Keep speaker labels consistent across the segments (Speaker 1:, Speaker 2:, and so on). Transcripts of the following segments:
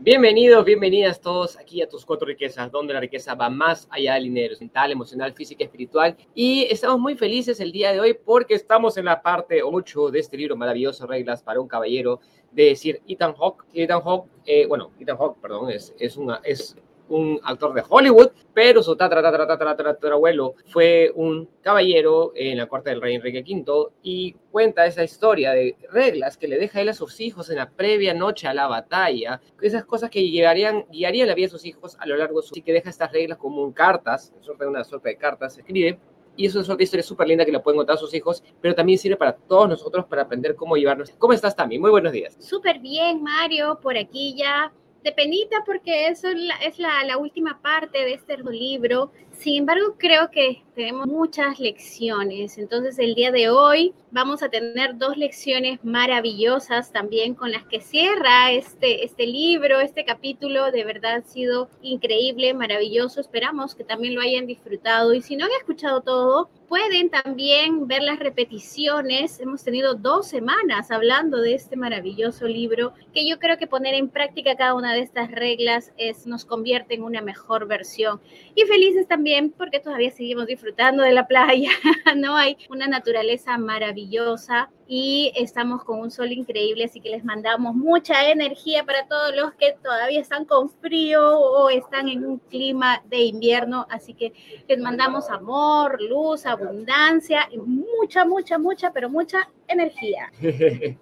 Speaker 1: Bienvenidos, bienvenidas todos aquí a Tus Cuatro Riquezas, donde la riqueza va más allá del dinero, mental, emocional, física, espiritual. Y estamos muy felices el día de hoy porque estamos en la parte 8 de este libro maravilloso, Reglas para un Caballero, de decir Ethan Hawke. Ethan Hawke, eh, bueno, Ethan Hawke, perdón, es, es, una, es un actor de Hollywood, pero su abuelo fue un caballero en la corte del rey Enrique V y cuenta esa historia de reglas que le deja él a sus hijos en la previa noche a la batalla, esas cosas que guiarían, guiarían la vida de sus hijos a lo largo de su... Así que deja estas reglas como un cartas, una suerte de cartas, escribe, y es una historia súper linda que la pueden contar a sus hijos, pero también sirve para todos nosotros para aprender cómo llevarnos. ¿Cómo estás, Tami? Muy buenos días.
Speaker 2: Súper bien, Mario, por aquí ya de penita porque eso es, la, la, última parte de este libro. Sin embargo, creo que tenemos muchas lecciones. Entonces, el día de hoy vamos a tener dos lecciones maravillosas también con las que cierra este, este libro, este capítulo. De verdad ha sido increíble, maravilloso. Esperamos que también lo hayan disfrutado. Y si no han escuchado todo, pueden también ver las repeticiones. Hemos tenido dos semanas hablando de este maravilloso libro que yo creo que poner en práctica cada una de estas reglas es, nos convierte en una mejor versión. Y felices también porque todavía seguimos disfrutando de la playa, ¿no? Hay una naturaleza maravillosa y estamos con un sol increíble, así que les mandamos mucha energía para todos los que todavía están con frío o están en un clima de invierno, así que les mandamos amor, luz, abundancia y mucha, mucha, mucha, pero mucha energía.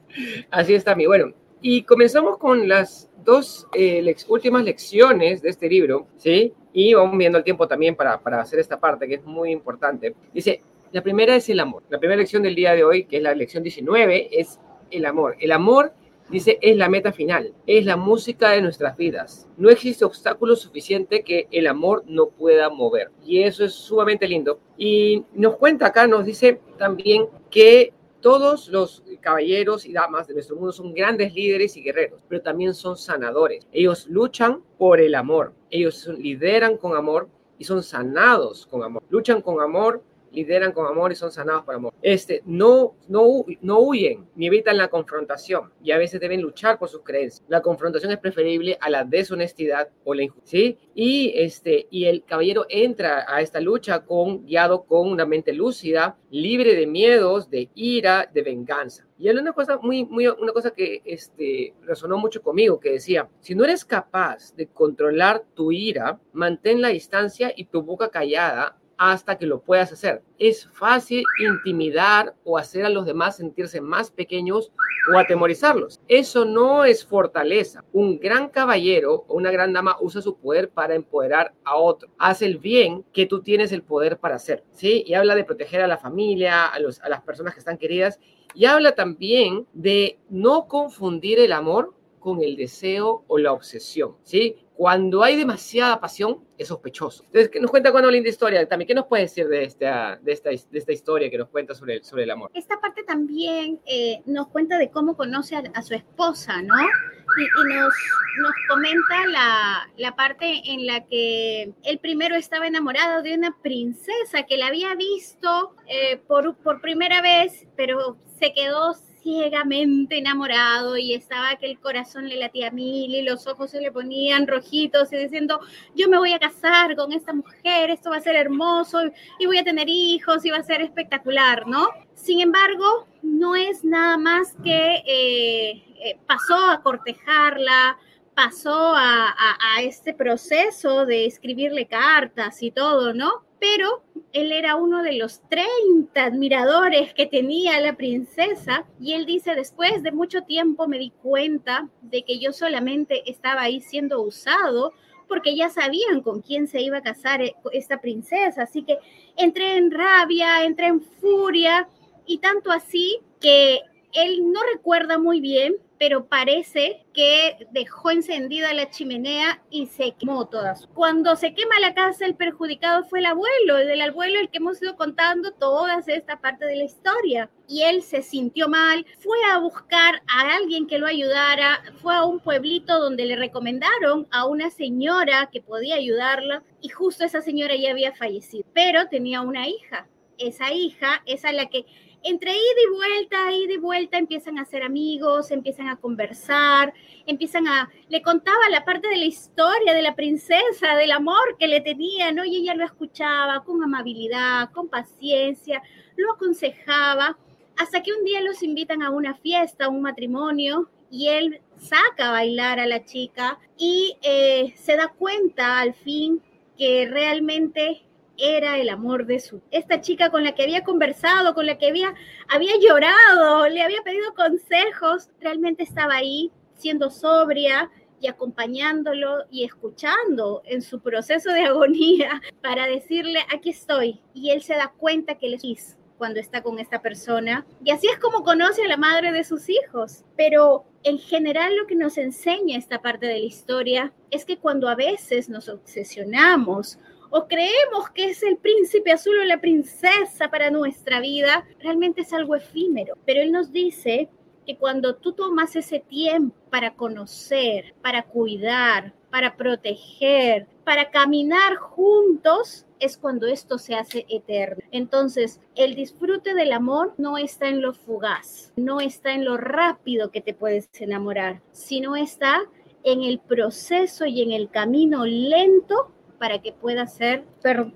Speaker 1: así está, mi bueno. Y comenzamos con las dos eh, últimas lecciones de este libro, ¿sí? Y vamos viendo el tiempo también para, para hacer esta parte que es muy importante. Dice, la primera es el amor. La primera lección del día de hoy, que es la lección 19, es el amor. El amor, dice, es la meta final, es la música de nuestras vidas. No existe obstáculo suficiente que el amor no pueda mover. Y eso es sumamente lindo. Y nos cuenta acá, nos dice también que todos los caballeros y damas de nuestro mundo son grandes líderes y guerreros, pero también son sanadores. Ellos luchan por el amor. Ellos lideran con amor y son sanados con amor. Luchan con amor lideran con amor y son sanados por amor. Este, no, no, no huyen ni evitan la confrontación y a veces deben luchar por sus creencias. La confrontación es preferible a la deshonestidad o la injusticia. Y, este, y el caballero entra a esta lucha guiado con una mente lúcida, libre de miedos, de ira, de venganza. Y él una cosa muy, muy, una cosa que este, resonó mucho conmigo, que decía, si no eres capaz de controlar tu ira, mantén la distancia y tu boca callada hasta que lo puedas hacer. Es fácil intimidar o hacer a los demás sentirse más pequeños o atemorizarlos. Eso no es fortaleza. Un gran caballero o una gran dama usa su poder para empoderar a otro. Hace el bien que tú tienes el poder para hacer. ¿sí? Y habla de proteger a la familia, a, a las personas que están queridas. Y habla también de no confundir el amor con el deseo o la obsesión, ¿sí? Cuando hay demasiada pasión, es sospechoso. Entonces, ¿qué nos cuenta con linda historia? También, ¿qué nos puede decir de esta, de esta, de esta historia que nos cuenta sobre el, sobre el amor?
Speaker 2: Esta parte también eh, nos cuenta de cómo conoce a, su esposa, ¿no? Y, nos, nos, comenta la, la, parte en la que él primero estaba enamorado de una princesa que la había visto eh, por, por primera vez, pero se quedó ciegamente enamorado y estaba que el corazón le latía mil y los ojos se le ponían rojitos y diciendo, yo me voy a casar con esta mujer, esto va a ser hermoso y voy a tener hijos y va a ser espectacular, ¿no? Sin embargo, no es nada más que eh, eh, pasó a cortejarla, pasó a este proceso de escribirle cartas y todo, ¿no? Pero él era uno de los 30 admiradores que tenía la princesa y él dice, después de mucho tiempo me di cuenta de que yo solamente estaba ahí siendo usado porque ya sabían con quién se iba a casar eh, esta princesa, así que entré en rabia, entré en furia y tanto así que él no recuerda muy bien pero parece que dejó encendida la chimenea y se quemó todas. Cuando se quema la casa, el perjudicado fue el abuelo, el abuelo el que hemos ido contando toda esta parte de la historia. Y él se sintió mal, fue a buscar a alguien que lo ayudara, fue a un pueblito donde le recomendaron a una señora que podía ayudarla y justo esa señora ya había fallecido, pero tenía una hija. Esa hija es a la que entre ida y vuelta, ida y vuelta, empiezan a ser amigos, empiezan a conversar, empiezan a... Le contaba la parte de la historia de la princesa, del amor que le tenía, ¿no? Y ella lo escuchaba con amabilidad, con paciencia, lo aconsejaba, hasta que un día los invitan a una fiesta, a un matrimonio, y él saca a bailar a la chica y eh, se da cuenta al fin que realmente era el amor de su esta chica con la que había conversado, con la que había había llorado, le había pedido consejos, realmente estaba ahí siendo sobria y acompañándolo y escuchando en su proceso de agonía para decirle, aquí estoy. Y él se da cuenta que le es cuando está con esta persona. Y así es como conoce a la madre de sus hijos. Pero en general lo que nos enseña esta parte de la historia es que cuando a veces nos obsesionamos o creemos que es el príncipe azul o la princesa para nuestra vida, realmente es algo efímero. Pero él nos dice que cuando tú tomas ese tiempo para conocer, para cuidar, para proteger, para caminar juntos, es cuando esto se hace eterno. Entonces, el disfrute del amor no está en lo fugaz, no está en lo rápido que te puedes enamorar, sino está en el proceso y en el camino lento para que pueda ser,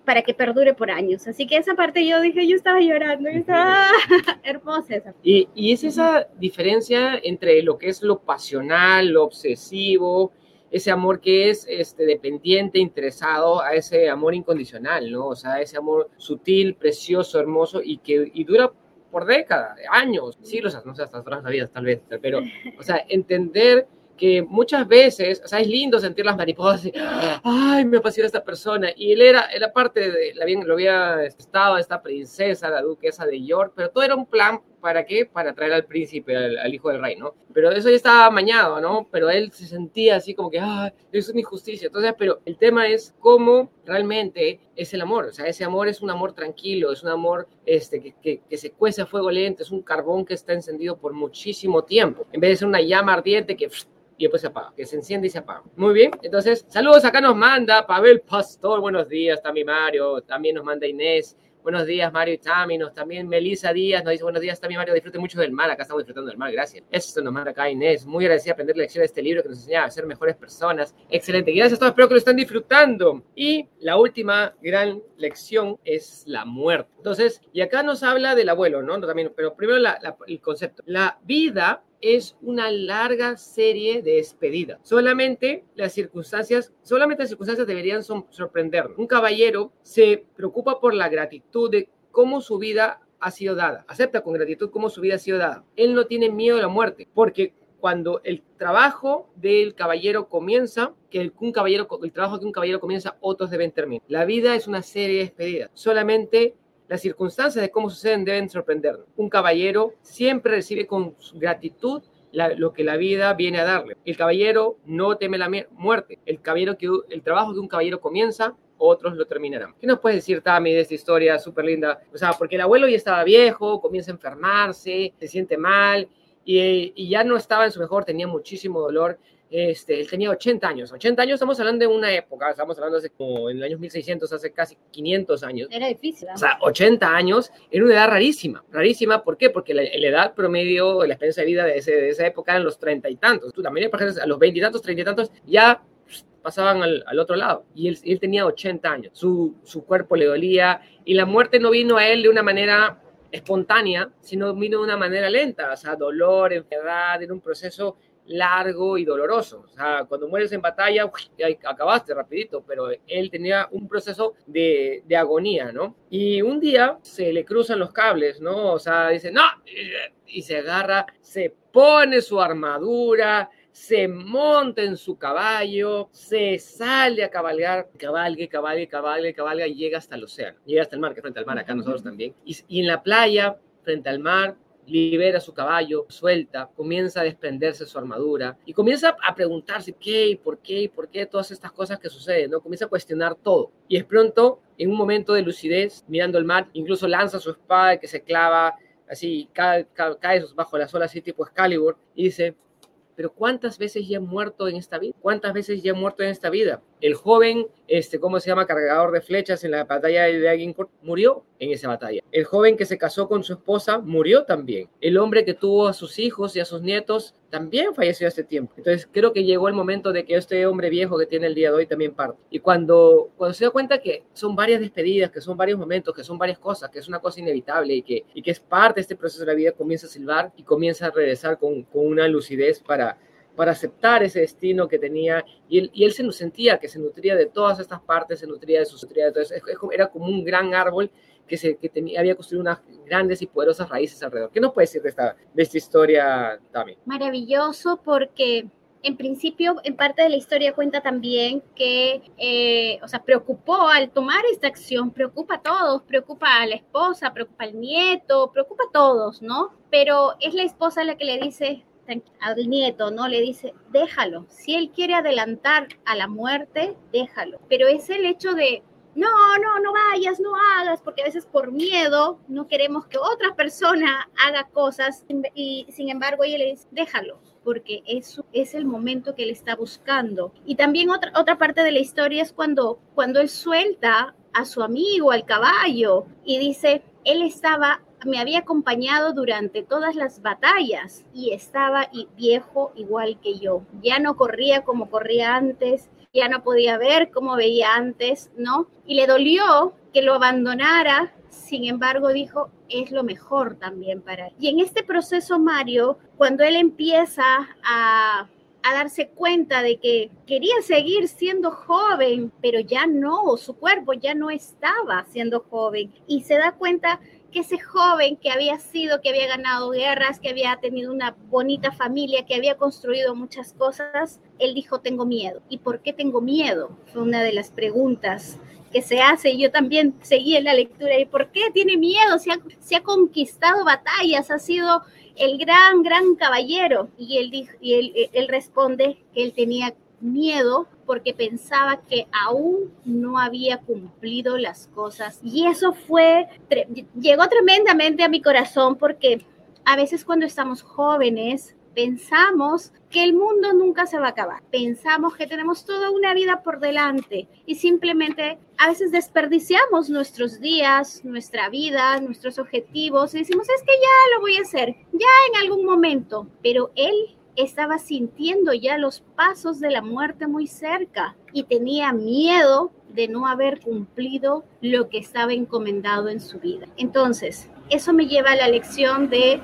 Speaker 2: para que perdure por años. Así que esa parte yo dije, yo estaba llorando, yo estaba hermosa.
Speaker 1: Y, y es esa diferencia entre lo que es lo pasional, lo obsesivo, ese amor que es este, dependiente, interesado a ese amor incondicional, ¿no? O sea, ese amor sutil, precioso, hermoso y que y dura por décadas, años, siglos, no sé, hasta otras vidas tal vez, pero, o sea, entender que muchas veces, o sea, es lindo sentir las mariposas y, ay, me apasiona esta persona. Y él era, era parte de, la bien, lo había estado esta princesa, la duquesa de York, pero todo era un plan, ¿para qué? Para traer al príncipe, al, hijo del rey, ¿no? Pero eso ya estaba amañado, ¿no? Pero él se sentía así como que, ay, es una injusticia. Entonces, pero el tema es cómo realmente es el amor. O sea, ese amor es un amor tranquilo, es un amor este, que, que, que se cuece a fuego lento, es un carbón que está encendido por muchísimo tiempo. En vez de ser una llama ardiente que y después se apaga, que se enciende y se apaga. Muy bien, entonces, saludos, acá nos manda Pavel Pastor, buenos días, también Mario, también nos manda Inés, Buenos días, Mario y Tami. también Melissa Díaz nos dice buenos días, también Mario. Disfrute mucho del mar. Acá estamos disfrutando del mar. Gracias. Esto nos manda acá Inés. Muy agradecida aprender la lección de este libro que nos enseña a ser mejores personas. Excelente. Gracias a todos. Espero que lo estén disfrutando. Y la última gran lección es la muerte. Entonces, y acá nos habla del abuelo, ¿no? También, pero primero el concepto. La vida es una larga serie de despedidas. Solamente las circunstancias, solamente las circunstancias deberían sorprendernos. Un caballero se preocupa por la gratitud de cómo su vida ha sido dada. Acepta con gratitud cómo su vida ha sido dada. Él no tiene miedo a la muerte, porque cuando el trabajo del caballero comienza, que el, un caballero, el trabajo que un caballero comienza, otros deben terminar. La vida es una serie de despedidas. Solamente las circunstancias de cómo suceden deben sorprendernos. Un caballero siempre recibe con gratitud lo que la vida viene a darle. El caballero no teme la muerte. El, trabajo que un caballero comienza, otros lo terminarán. ¿Qué nos puedes decir, Tami, de esta historia súper linda? O sea, porque el abuelo ya estaba viejo, comienza a enfermarse, se siente mal y ya no estaba en su mejor, tenía muchísimo dolor este, él tenía 80 años. 80 años estamos hablando de una época, estamos hablando hace como en el año 1600, hace casi 500 años.
Speaker 2: Era difícil.
Speaker 1: O sea, 80 años era una edad rarísima. Rarísima, ¿por qué? Porque la, edad promedio, la experiencia de vida de, ese, de esa época eran los 30 y tantos. Tú también, por ejemplo, a los 20 y tantos, 30 y tantos, ya pasaban al, al, otro lado. Y él, él tenía 80 años. Su, su cuerpo le dolía y la muerte no vino a él de una manera espontánea, sino vino de una manera lenta, o sea, dolor, enfermedad, era un proceso largo y doloroso. O sea, cuando mueres en batalla, acabaste rapidito, pero él tenía un proceso de, de, agonía, ¿no? Y un día se le cruzan los cables, ¿no? O sea, dice, no, y se agarra, se pone su armadura, se monta en su caballo, se sale a cabalgar, cabalgue, cabalgue, cabalgue, cabalga y llega hasta el océano, llega hasta el mar, que frente al mar, acá nosotros también. Y, y en la playa, frente al mar, libera su caballo, suelta, comienza a desprenderse su armadura y comienza a preguntarse qué por qué por qué todas estas cosas que suceden, ¿no? Comienza a cuestionar todo. Y es pronto, en un momento de lucidez, mirando el mar, incluso lanza su espada que se clava así, cae, cae bajo las olas así tipo Excalibur y dice, pero ¿cuántas veces ya he muerto en esta vida? ¿Cuántas veces ya he muerto en esta vida? El joven, este, ¿cómo se llama? Cargador de flechas en la batalla de Agincourt, murió en esa batalla. El joven que se casó con su esposa murió también. El hombre que tuvo a sus hijos y a sus nietos también falleció hace tiempo. Entonces creo que llegó el momento de que este hombre viejo que tiene el día de hoy también parte. Y cuando, cuando se da cuenta que son varias despedidas, que son varios momentos, que son varias cosas, que es una cosa inevitable y que, y que es parte de este proceso de la vida, comienza a silbar y comienza a regresar con, con una lucidez para, para aceptar ese destino que tenía y él, y él se sentía que se nutría de todas estas partes, se nutría de sus nutría de era como un gran árbol que, se, que tenía, había construido unas grandes y poderosas raíces alrededor. ¿Qué nos puede decir de esta, de esta historia, Tami?
Speaker 2: Maravilloso porque en principio, en parte de la historia cuenta también que, eh, o sea, preocupó al tomar esta acción, preocupa a todos, preocupa a la esposa, preocupa al nieto, preocupa a todos, ¿no? Pero es la esposa la que le dice al nieto, ¿no? Le dice, déjalo. Si él quiere adelantar a la muerte, déjalo. Pero es el hecho de no, no, no vayas, no hagas, porque a veces por miedo no queremos que otra persona haga cosas y sin embargo ella le dice, déjalo, porque eso es el momento que él está buscando. Y también otra, otra parte de la historia es cuando, cuando él suelta a su amigo, al caballo, y dice, él estaba me había acompañado durante todas las batallas y estaba viejo igual que yo. Ya no corría como corría antes, ya no podía ver como veía antes, ¿no? Y le dolió que lo abandonara, sin embargo dijo, es lo mejor también para él. Y en este proceso, Mario, cuando él empieza a, a darse cuenta de que quería seguir siendo joven, pero ya no, su cuerpo ya no estaba siendo joven, y se da cuenta que ese joven que había sido, que había ganado guerras, que había tenido una bonita familia, que había construido muchas cosas, él dijo, tengo miedo. ¿Y por qué tengo miedo? Fue una de las preguntas que se hace. Yo también seguí en la lectura. ¿Y por qué tiene miedo? Se ha, conquistado batallas, ha sido el gran, gran caballero. Y él, y él responde que él tenía miedo porque pensaba que aún no había cumplido las cosas. Y eso fue, llegó tremendamente a mi corazón porque a veces cuando estamos jóvenes pensamos que el mundo nunca se va a acabar. Pensamos que tenemos toda una vida por delante y simplemente a veces desperdiciamos nuestros días, nuestra vida, nuestros objetivos y decimos, es que ya lo voy a hacer, ya en algún momento. Pero él estaba sintiendo ya los pasos de la muerte muy cerca y tenía miedo de no haber cumplido lo que estaba encomendado en su vida. Entonces, eso me lleva a la lección de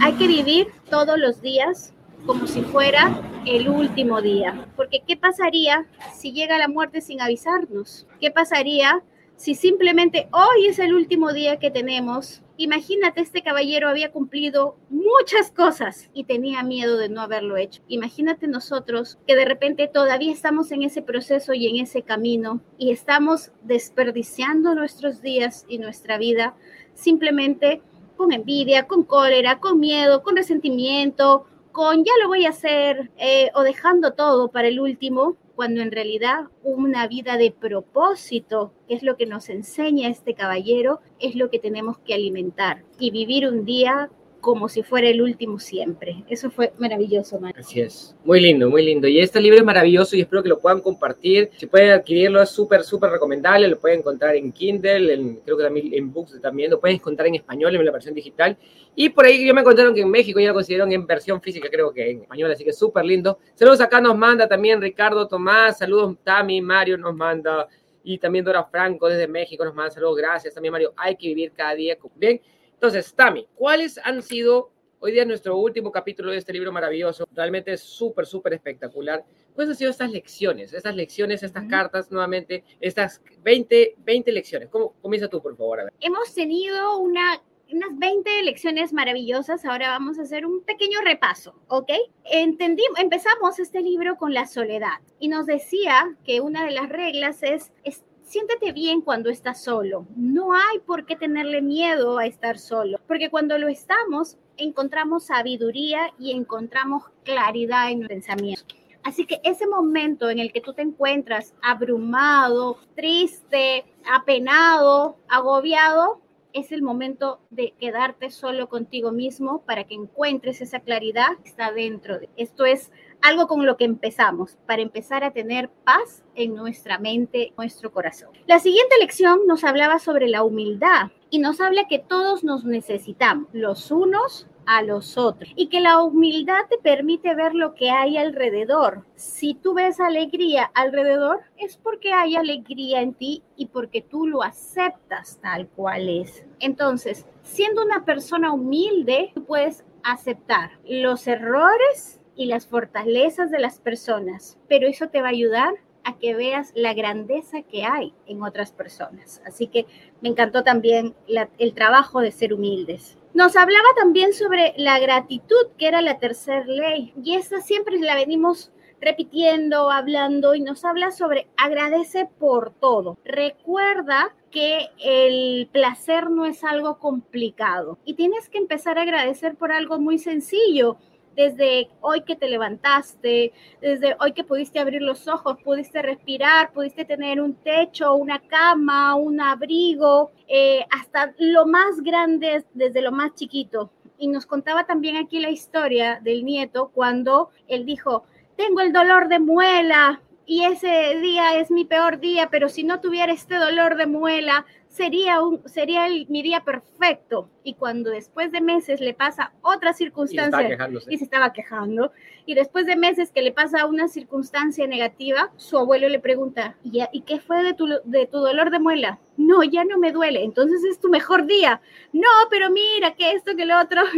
Speaker 2: hay que vivir todos los días como si fuera el último día. Porque ¿qué pasaría si llega la muerte sin avisarnos? ¿Qué pasaría si simplemente hoy es el último día que tenemos Imagínate, este caballero había cumplido muchas cosas y tenía miedo de no haberlo hecho. Imagínate nosotros que de repente todavía estamos en ese proceso y en ese camino y estamos desperdiciando nuestros días y nuestra vida simplemente con envidia, con cólera, con miedo, con resentimiento, con ya lo voy a hacer eh, o dejando todo para el último cuando en realidad una vida de propósito, que es lo que nos enseña este caballero, es lo que tenemos que alimentar y vivir un día como si fuera el último siempre. Eso fue maravilloso, Mario.
Speaker 1: Así es. Muy lindo, muy lindo. Y este libro es maravilloso y espero que lo puedan compartir. Si pueden adquirirlo, es súper, súper recomendable. Lo pueden encontrar en Kindle, en, creo que también en Books también. Lo pueden encontrar en español, en la versión digital. Y por ahí yo me encontraron que en México ya lo consideraron en versión física, creo que en español, así que súper lindo. Saludos acá nos manda también Ricardo Tomás. Saludos Tami, Mario nos manda. Y también Dora Franco desde México nos manda saludos. Gracias también, Mario. Hay que vivir cada día. Bien. Entonces, Tami, ¿cuáles han sido, hoy día nuestro último capítulo de este libro maravilloso, realmente es súper, súper espectacular, ¿cuáles han sido estas lecciones, estas lecciones, estas cartas, nuevamente, estas 20, 20 lecciones? ¿Cómo comienza tú, por favor? A ver.
Speaker 2: Hemos tenido una unas 20 lecciones maravillosas. Ahora vamos a hacer un pequeño repaso, ¿ok? Entendimos, empezamos este libro con la soledad y nos decía que una de las reglas es, es siéntete bien cuando estás solo. No hay por qué tenerle miedo a estar solo, porque cuando lo estamos, encontramos sabiduría y encontramos claridad en el pensamiento. Así que ese momento en el que tú te encuentras abrumado, triste, apenado, agobiado, es el momento de quedarte solo contigo mismo para que encuentres esa claridad que está dentro de. Esto es algo con lo que empezamos, para empezar a tener paz en nuestra mente, nuestro corazón. La siguiente lección nos hablaba sobre la humildad y nos habla que todos nos necesitamos, los unos a los otros y que la humildad te permite ver lo que hay alrededor. Si tú ves alegría alrededor, es porque hay alegría en ti y porque tú lo aceptas tal cual es. Entonces, siendo una persona humilde, puedes aceptar los errores y las fortalezas de las personas, pero eso te va a ayudar a que veas la grandeza que hay en otras personas. Así que me encantó también el trabajo de ser humildes. Nos hablaba también sobre la gratitud, que era la tercera ley, y esa siempre la venimos repitiendo, hablando, y nos habla sobre agradece por todo. Recuerda que el placer no es algo complicado y tienes que empezar a agradecer por algo muy sencillo desde hoy que te levantaste, desde hoy que pudiste abrir los ojos, pudiste respirar, pudiste tener un techo, una cama, un abrigo, eh, hasta lo más grande, desde lo más chiquito. Y nos contaba también aquí la historia del nieto cuando él dijo, tengo el dolor de muela y ese día es mi peor día, pero si no tuviera este dolor de muela, sería, un, sería el, mi día perfecto. Y cuando después de meses le pasa otra circunstancia y, se estaba quejando, y después de meses que le pasa una circunstancia negativa, su abuelo le pregunta, ¿y, ¿y qué fue de tu, de tu dolor de muela? No, ya no me duele, entonces es tu mejor día. No, pero mira, que esto, que lo otro.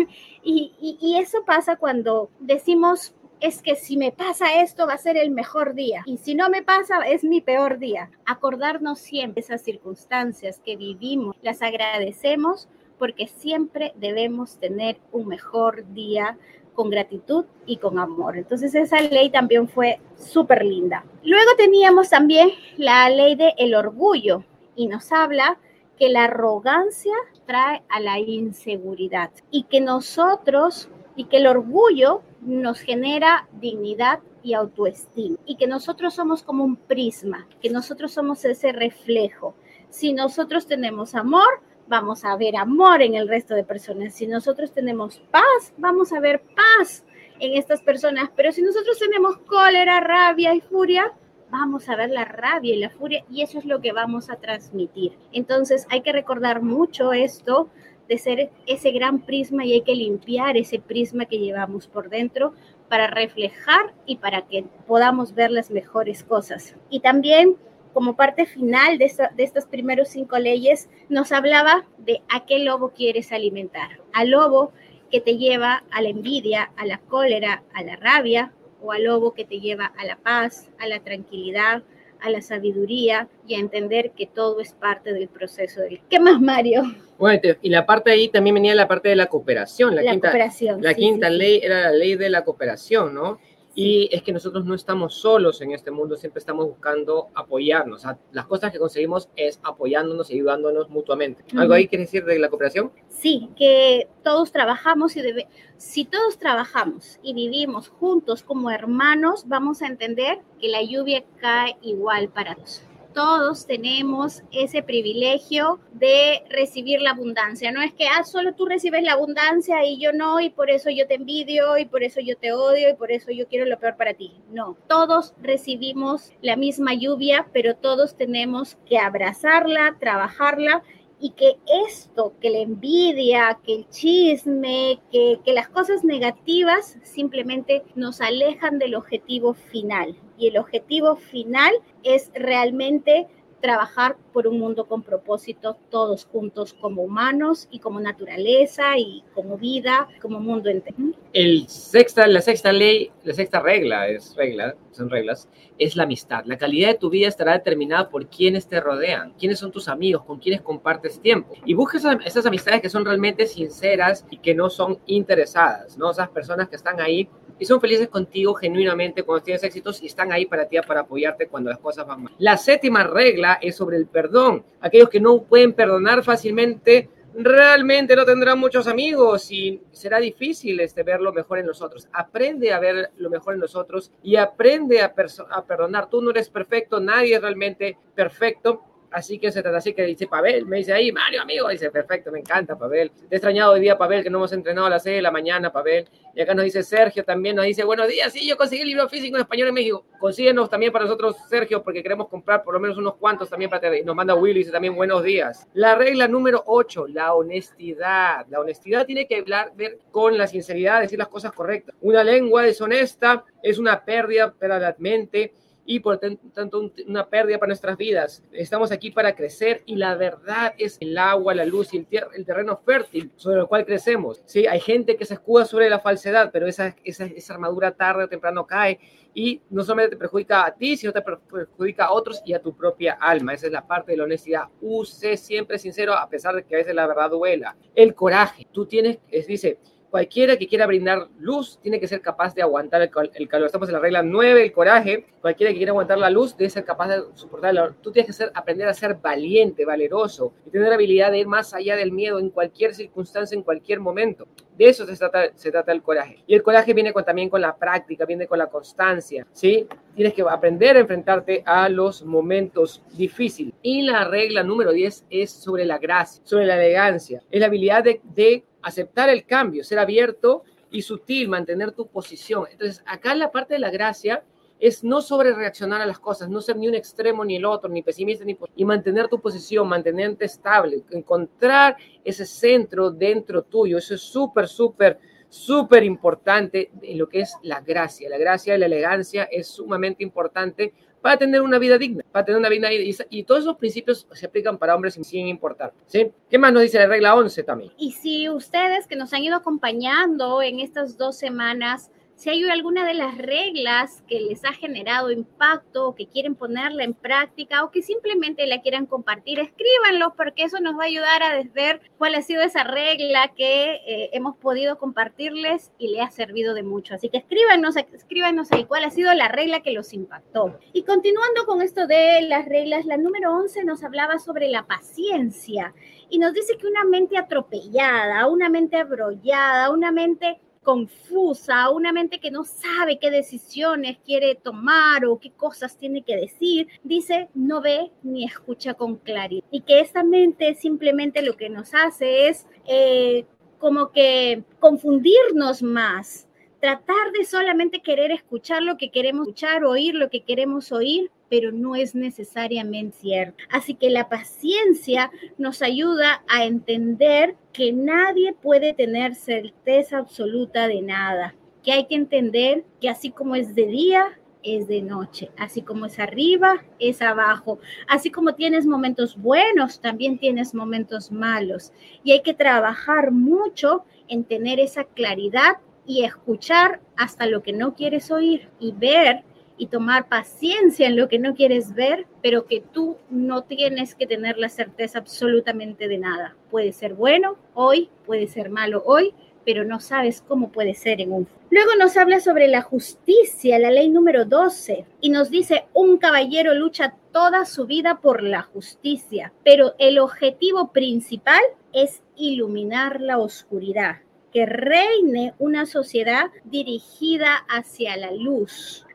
Speaker 2: Y, y, y eso pasa cuando decimos es que si me pasa esto va a ser el mejor día y si no me pasa es mi peor día. Acordarnos siempre esas circunstancias que vivimos, las agradecemos porque siempre debemos tener un mejor día con gratitud y con amor. Entonces esa ley también fue súper linda. Luego teníamos también la ley del el orgullo y nos habla que la arrogancia trae a la inseguridad y que nosotros y que el orgullo nos genera dignidad y autoestima y que nosotros somos como un prisma, que nosotros somos ese reflejo. Si nosotros tenemos amor, vamos a ver amor en el resto de personas. Si nosotros tenemos paz, vamos a ver paz en estas personas. Pero si nosotros tenemos cólera, rabia y furia, vamos a ver la rabia y la furia y eso es lo que vamos a transmitir. Entonces hay que recordar mucho esto de ser ese gran prisma y hay que limpiar ese prisma que llevamos por dentro para reflejar y para que podamos ver las mejores cosas. Y también como parte final de, de estas primeros cinco leyes, nos hablaba de a qué lobo quieres alimentar. Al lobo que te lleva a la envidia, a la cólera, a la rabia, o al lobo que te lleva a la paz, a la tranquilidad, a la sabiduría y a entender que todo es parte del proceso. Del... ¿Qué más, Mario?
Speaker 1: Bueno, y la parte ahí también venía la parte de la cooperación. La, quinta, cooperación, la quinta ley era la ley de la cooperación, ¿no? Y es que nosotros no estamos solos en este mundo, siempre estamos buscando apoyarnos. las cosas que conseguimos es apoyándonos y ayudándonos mutuamente. ¿Algo ahí quieres decir de la cooperación?
Speaker 2: Sí, que todos trabajamos y debe, si todos trabajamos y vivimos juntos como hermanos, vamos a entender que la lluvia cae igual para todos todos tenemos ese privilegio de recibir la abundancia. No es que, ah, solo tú recibes la abundancia y yo no, y por eso yo te envidio, y por eso yo te odio, y por eso yo quiero lo peor para ti. No, todos recibimos la misma lluvia, pero todos tenemos que abrazarla, trabajarla y que esto, que la envidia, que el chisme, que, que, las cosas negativas simplemente nos alejan del objetivo final. Y el objetivo final es realmente trabajar por un mundo con propósito, todos juntos como humanos y como naturaleza y como vida, como mundo entero.
Speaker 1: La sexta ley, la sexta regla, es regla, son reglas, es la amistad. La calidad de tu vida estará determinada por quienes te rodean, quiénes son tus amigos, con quienes compartes tiempo. Y busca esas amistades que son realmente sinceras y que no son interesadas, ¿no? Esas personas que están ahí y son felices contigo genuinamente cuando tienes éxitos y están ahí para ti, para apoyarte cuando las cosas van mal. La séptima regla es sobre el perdón. Aquellos que no pueden perdonar fácilmente realmente no tendrán muchos amigos y será difícil este, ver lo mejor en nosotros. Aprende a ver lo mejor en nosotros y aprende a, a perdonar. Tú no eres perfecto, nadie es realmente perfecto, Así que se trata así que dice Pavel, me dice ahí, Mario, amigo, dice, perfecto, me encanta, Pavel. Te he extrañado hoy día, Pavel, que no hemos entrenado a las 6 de la mañana, Pavel. Y acá nos dice Sergio también, nos dice, buenos días, sí, yo conseguí el libro físico en español en México. Consíguenos también para nosotros, Sergio, porque queremos comprar por lo menos unos cuantos también para tener. Nos manda Willy, dice también, buenos días. La regla número 8, la honestidad. La honestidad tiene que hablar, ver con la sinceridad, decir las cosas correctas. Una lengua deshonesta es una pérdida para la mente y por tanto una pérdida para nuestras vidas. Estamos aquí para crecer y la verdad es el agua, la luz y el, el terreno fértil sobre el cual crecemos. Sí, hay gente que se escuda sobre la falsedad, pero esa, esa, esa armadura tarde o temprano cae y no solamente te perjudica a ti, sino te perjudica a otros y a tu propia alma. Esa es la parte de la honestidad. Use siempre sincero a pesar de que a veces la verdad duela. El coraje. Tú tienes, es, dice, Cualquiera que quiera brindar luz tiene que ser capaz de aguantar el, calor. Estamos en la regla 9, el coraje. Cualquiera que quiera aguantar la luz debe ser capaz de soportar el calor. Tú tienes que aprender a ser valiente, valeroso y tener la habilidad de ir más allá del miedo en cualquier circunstancia, en cualquier momento. De eso se trata, el coraje. Y el coraje viene también con la práctica, viene con la constancia, ¿sí? Tienes que aprender a enfrentarte a los momentos difíciles. Y la regla número 10 es sobre la gracia, sobre la elegancia. Es la habilidad de aceptar el cambio, ser abierto y sutil, mantener tu posición. Entonces, acá la parte de la gracia es no sobre reaccionar a las cosas, no ser ni un extremo ni el otro, ni pesimista, ni y mantener tu posición, mantenerte estable, encontrar ese centro dentro tuyo. Eso es súper, súper, súper importante en lo que es la gracia. La gracia y la elegancia es sumamente importante para tener una vida digna, para tener una vida digna. Y, todos esos principios se aplican para hombres sin importar. ¿sí? ¿Qué más nos dice la regla 11 también?
Speaker 2: Y si ustedes que nos han ido acompañando en estas dos semanas si hay alguna de las reglas que les ha generado impacto o que quieren ponerla en práctica o que simplemente la quieran compartir, escríbanlo porque eso nos va a ayudar a ver cuál ha sido esa regla que eh, hemos podido compartirles y le ha servido de mucho. Así que escríbanos, escríbanos ahí cuál ha sido la regla que los impactó. Y continuando con esto de las reglas, la número 11 nos hablaba sobre la paciencia y nos dice que una mente atropellada, una mente abrollada, una mente confusa, una mente que no sabe qué decisiones quiere tomar o qué cosas tiene que decir, dice, no ve ni escucha con claridad. Y que esa mente simplemente lo que nos hace es eh, como que confundirnos más, tratar de solamente querer escuchar lo que queremos escuchar, oír lo que queremos oír, pero no es necesariamente cierto. Así que la paciencia nos ayuda a entender que nadie puede tener certeza absoluta de nada, que hay que entender que así como es de día, es de noche, así como es arriba, es abajo, así como tienes momentos buenos, también tienes momentos malos. Y hay que trabajar mucho en tener esa claridad y escuchar hasta lo que no quieres oír y ver y tomar paciencia en lo que no quieres ver, pero que tú no tienes que tener la certeza absolutamente de nada. Puede ser bueno hoy, puede ser malo hoy, pero no sabes cómo puede ser en un Luego nos habla sobre la justicia, la ley número 12, y nos dice, un caballero lucha toda su vida por la justicia, pero el objetivo principal es iluminar la oscuridad, que reine una sociedad dirigida hacia la luz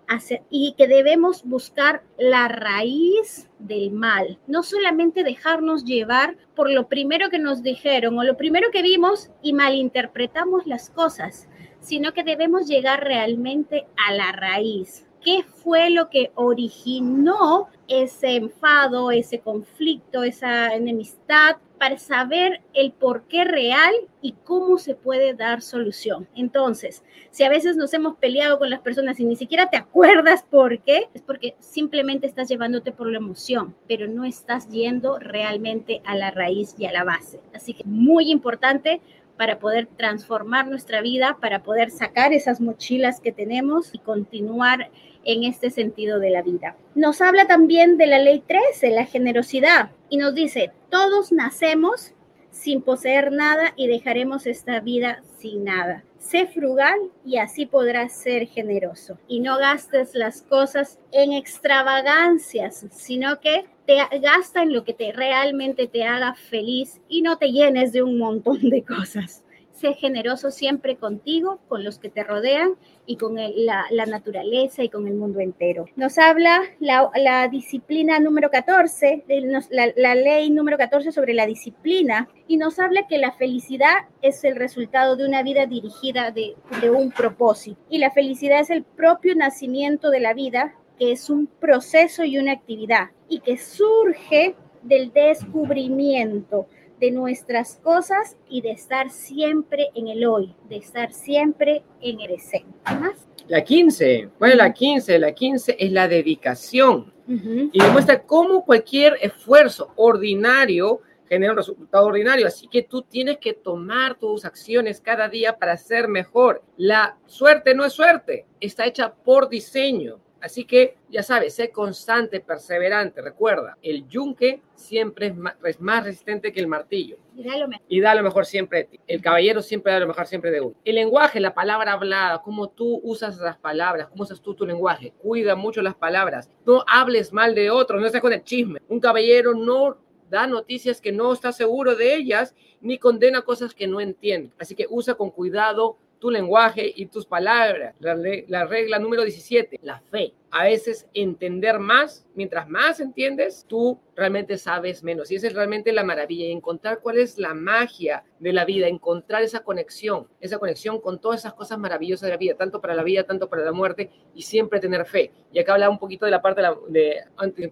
Speaker 2: y que debemos buscar la raíz del mal, no solamente dejarnos llevar por lo primero que nos dijeron o lo primero que vimos y malinterpretamos las cosas, sino que debemos llegar realmente a la raíz. ¿Qué fue lo que originó ese enfado, ese conflicto, esa enemistad para saber el por qué real y cómo se puede dar solución. Entonces, si a veces nos hemos peleado con las personas y ni siquiera te acuerdas por qué, es porque simplemente estás llevándote por la emoción, pero no estás yendo realmente a la raíz y a la base. Así que muy importante para poder transformar nuestra vida, para poder sacar esas mochilas que tenemos y continuar en este sentido de la vida. Nos habla también de la ley 13, la generosidad, y nos dice, todos nacemos sin poseer nada y dejaremos esta vida sin nada. Sé frugal y así podrás ser generoso. Y no gastes las cosas en extravagancias, sino que te gasta en lo que te realmente te haga feliz y no te llenes de un montón de cosas. Sé generoso siempre contigo, con los que te rodean y con la, naturaleza y con el mundo entero. Nos habla la, disciplina número 14, la, ley número 14 sobre la disciplina, y nos habla que la felicidad es el resultado de una vida dirigida de, de un propósito. Y la felicidad es el propio nacimiento de la vida, que es un proceso y una actividad, y que surge del descubrimiento de nuestras cosas y de estar siempre en el hoy, de estar siempre en el
Speaker 1: más? La 15, bueno, la 15, la 15 es la dedicación y demuestra cómo cualquier esfuerzo ordinario genera un resultado ordinario, así que tú tienes que tomar tus acciones cada día para ser mejor. La suerte no es suerte, está hecha por diseño. Así que ya sabes, sé constante, perseverante. Recuerda, el yunque siempre es más, resistente que el martillo.
Speaker 2: Y da, lo
Speaker 1: mejor. y da lo mejor siempre de ti. El caballero siempre da lo mejor siempre de uno. El lenguaje, la palabra hablada, cómo tú usas las palabras, cómo usas tú tu lenguaje. Cuida mucho las palabras. No hables mal de otros, no estés con el chisme. Un caballero no da noticias que no está seguro de ellas, ni condena cosas que no entiende. Así que usa con cuidado tu lenguaje y tus palabras. La, regla número 17, la fe. A veces entender más, mientras más entiendes, tú realmente sabes menos. Y esa es realmente la maravilla, y encontrar cuál es la magia de la vida, encontrar esa conexión, esa conexión con todas esas cosas maravillosas de la vida, tanto para la vida, tanto para la muerte, y siempre tener fe. Y acá habla un poquito de la parte de,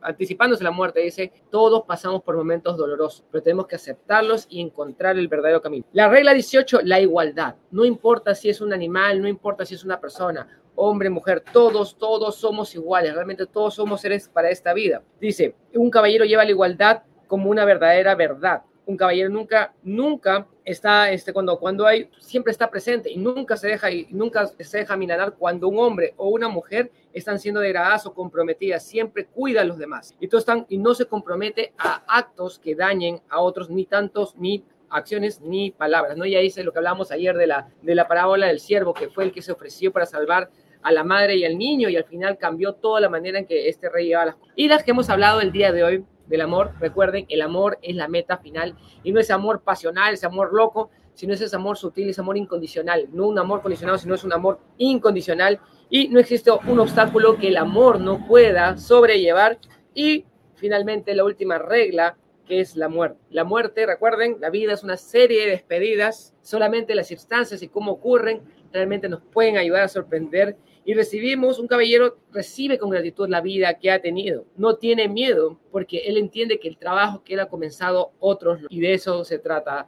Speaker 1: anticipándose la muerte, dice, todos pasamos por momentos dolorosos, pero tenemos que aceptarlos y encontrar el verdadero camino. La regla 18, la igualdad. No importa si es un animal, no importa si es una persona, hombre, mujer, todos, todos somos iguales, realmente todos somos seres para esta vida. Dice, un caballero lleva la igualdad como una verdadera verdad. Un caballero nunca, nunca está, este, cuando, cuando hay, siempre está presente y nunca se deja, nunca se deja minar cuando un hombre o una mujer están siendo degradadas o comprometidas, siempre cuida a los demás. Y, están, y no se compromete a actos que dañen a otros, ni tantos, ni acciones ni palabras, ¿no? Y ahí lo que hablamos ayer de la, de la parábola del siervo, que fue el que se ofreció para salvar a la madre y al niño y al final cambió toda la manera en que este rey llevaba las cosas. Y las que hemos hablado el día de hoy del amor, recuerden, el amor es la meta final y no es amor pasional, ese amor loco, sino es ese amor sutil, ese amor incondicional, no un amor condicionado, sino es un amor incondicional y no existe un obstáculo que el amor no pueda sobrellevar y finalmente la última regla que es la muerte. La muerte, recuerden, la vida es una serie de despedidas, solamente las circunstancias y cómo ocurren realmente nos pueden ayudar a sorprender y recibimos, un caballero recibe con gratitud la vida que ha tenido. No tiene miedo porque él entiende que el trabajo que él ha comenzado otros y de eso se trata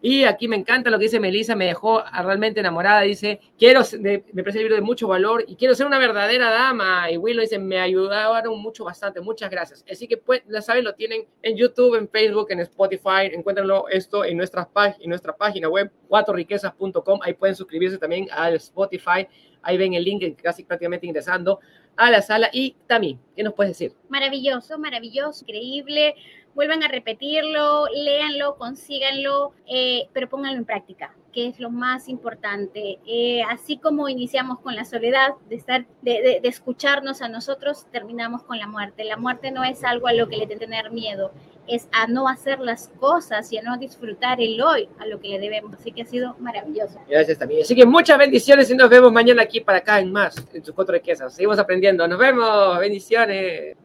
Speaker 1: y aquí me encanta lo que dice Melissa, me dejó realmente enamorada. Dice, quiero, me parece el libro de mucho valor y quiero ser una verdadera dama. Y Will dice, me ayudaron mucho, bastante, muchas gracias. Así que, pues, ya saben, lo tienen en YouTube, en Facebook, en Spotify. Encuéntrenlo esto en nuestra, en nuestra página web, cuatroriquezas.com. Ahí pueden suscribirse también al Spotify. Ahí ven el link casi prácticamente ingresando a la sala. Y también, ¿qué nos puedes decir?
Speaker 2: Maravilloso, maravilloso, increíble vuelvan a repetirlo, léanlo, consíganlo, eh, pero pónganlo en práctica, que es lo más importante. Eh, así como iniciamos con la soledad, de, estar, de, escucharnos a nosotros, terminamos con la muerte. La muerte no es algo a lo que le debe tener miedo, es a no hacer las cosas y a no disfrutar el hoy, a lo que le debemos. Así que ha sido maravilloso.
Speaker 1: Gracias también. Así que muchas bendiciones y nos vemos mañana aquí para acá en más, en sus cuatro riquezas. Seguimos aprendiendo. Nos vemos. Bendiciones.